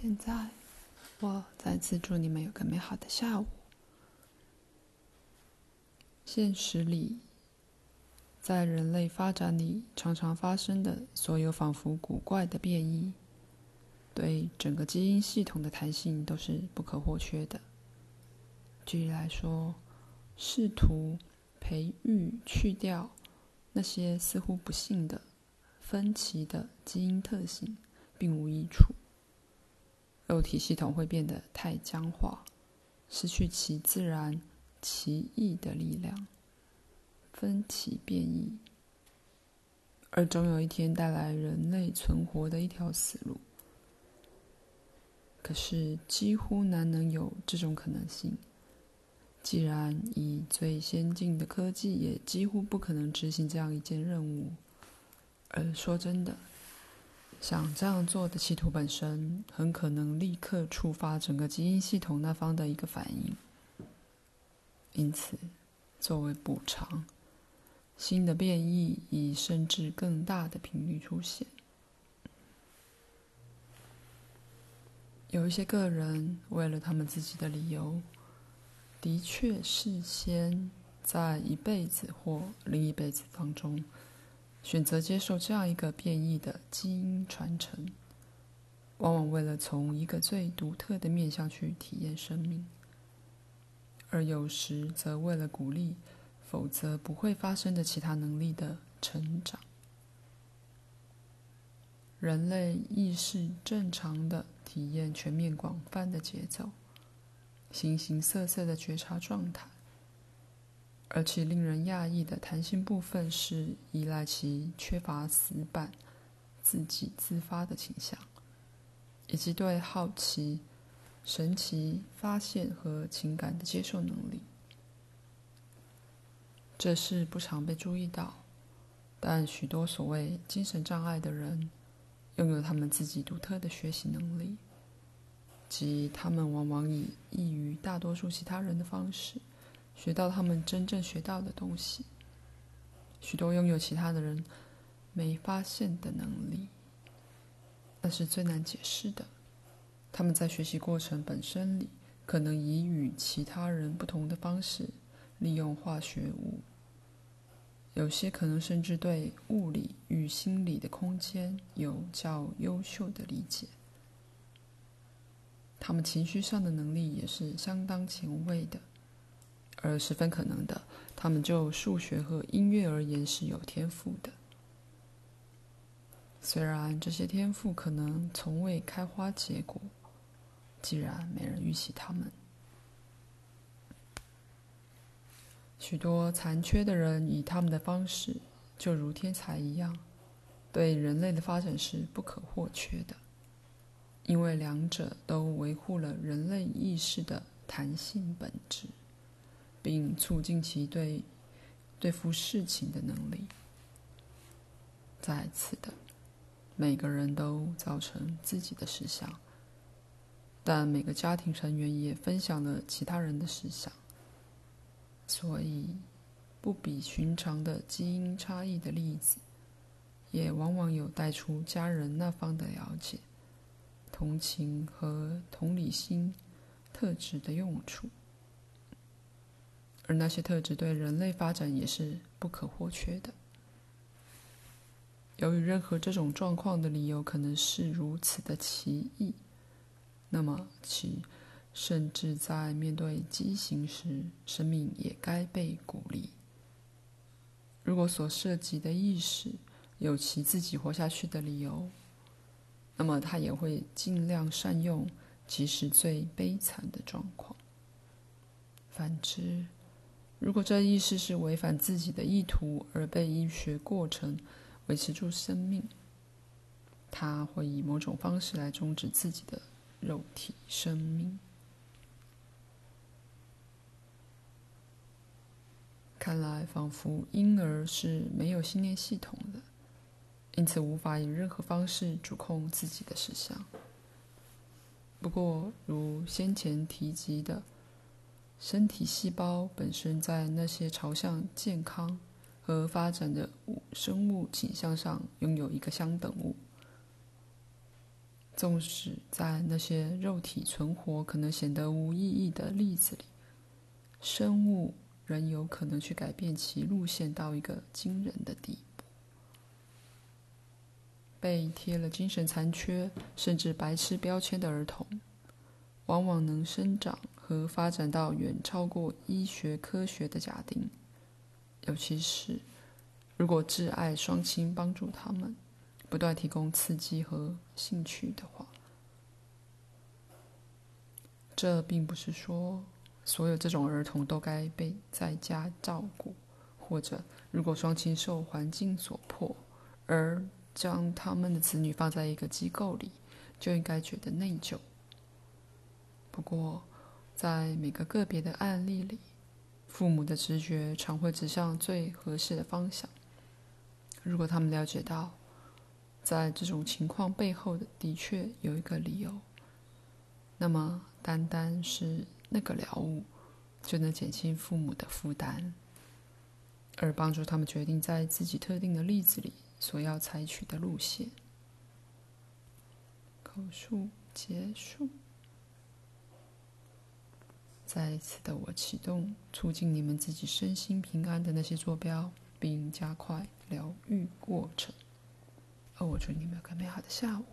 现在，我再次祝你们有个美好的下午。现实里，在人类发展里常常发生的所有仿佛古怪的变异，对整个基因系统的弹性都是不可或缺的。举例来说，试图培育去掉那些似乎不幸的分歧的基因特性，并无益处。肉体系统会变得太僵化，失去其自然、奇异的力量，分歧变异，而总有一天带来人类存活的一条死路。可是，几乎难能有这种可能性。既然以最先进的科技，也几乎不可能执行这样一件任务。而说真的。想这样做的企图本身，很可能立刻触发整个基因系统那方的一个反应。因此，作为补偿，新的变异以甚至更大的频率出现。有一些个人为了他们自己的理由，的确事先在一辈子或另一辈子当中。选择接受这样一个变异的基因传承，往往为了从一个最独特的面向去体验生命，而有时则为了鼓励，否则不会发生的其他能力的成长。人类意识正常的体验全面广泛的节奏，形形色色的觉察状态。而其令人讶异的弹性部分是依赖其缺乏死板、自给自发的倾向，以及对好奇、神奇发现和情感的接受能力。这是不常被注意到，但许多所谓精神障碍的人，拥有他们自己独特的学习能力，即他们往往以异于大多数其他人的方式。学到他们真正学到的东西，许多拥有其他的人没发现的能力，那是最难解释的。他们在学习过程本身里，可能以与其他人不同的方式利用化学物，有些可能甚至对物理与心理的空间有较优秀的理解。他们情绪上的能力也是相当前卫的。而十分可能的，他们就数学和音乐而言是有天赋的。虽然这些天赋可能从未开花结果，既然没人预期他们。许多残缺的人以他们的方式，就如天才一样，对人类的发展是不可或缺的，因为两者都维护了人类意识的弹性本质。并促进其对对付事情的能力。再次的，每个人都造成自己的实相，但每个家庭成员也分享了其他人的实相，所以不比寻常的基因差异的例子，也往往有带出家人那方的了解、同情和同理心特质的用处。而那些特质对人类发展也是不可或缺的。由于任何这种状况的理由可能是如此的奇异，那么其甚至在面对畸形时，生命也该被鼓励。如果所涉及的意识有其自己活下去的理由，那么他也会尽量善用，即使最悲惨的状况。反之，如果这意识是违反自己的意图而被医学过程维持住生命，他会以某种方式来终止自己的肉体生命。看来，仿佛婴儿是没有信念系统的，因此无法以任何方式主控自己的实相。不过，如先前提及的。身体细胞本身在那些朝向健康和发展的生物倾向上拥有一个相等物，纵使在那些肉体存活可能显得无意义的例子里，生物仍有可能去改变其路线到一个惊人的地步。被贴了精神残缺甚至白痴标签的儿童，往往能生长而发展到远超过医学科学的假定，尤其是如果挚爱双亲帮助他们，不断提供刺激和兴趣的话。这并不是说所有这种儿童都该被在家照顾，或者如果双亲受环境所迫而将他们的子女放在一个机构里，就应该觉得内疚。不过，在每个个别的案例里，父母的直觉常会指向最合适的方向。如果他们了解到，在这种情况背后的的确有一个理由，那么单单是那个了悟，就能减轻父母的负担，而帮助他们决定在自己特定的例子里所要采取的路线。口述结束。再一次的我启动促进你们自己身心平安的那些坐标，并加快疗愈过程。而我祝你们有个美好的下午。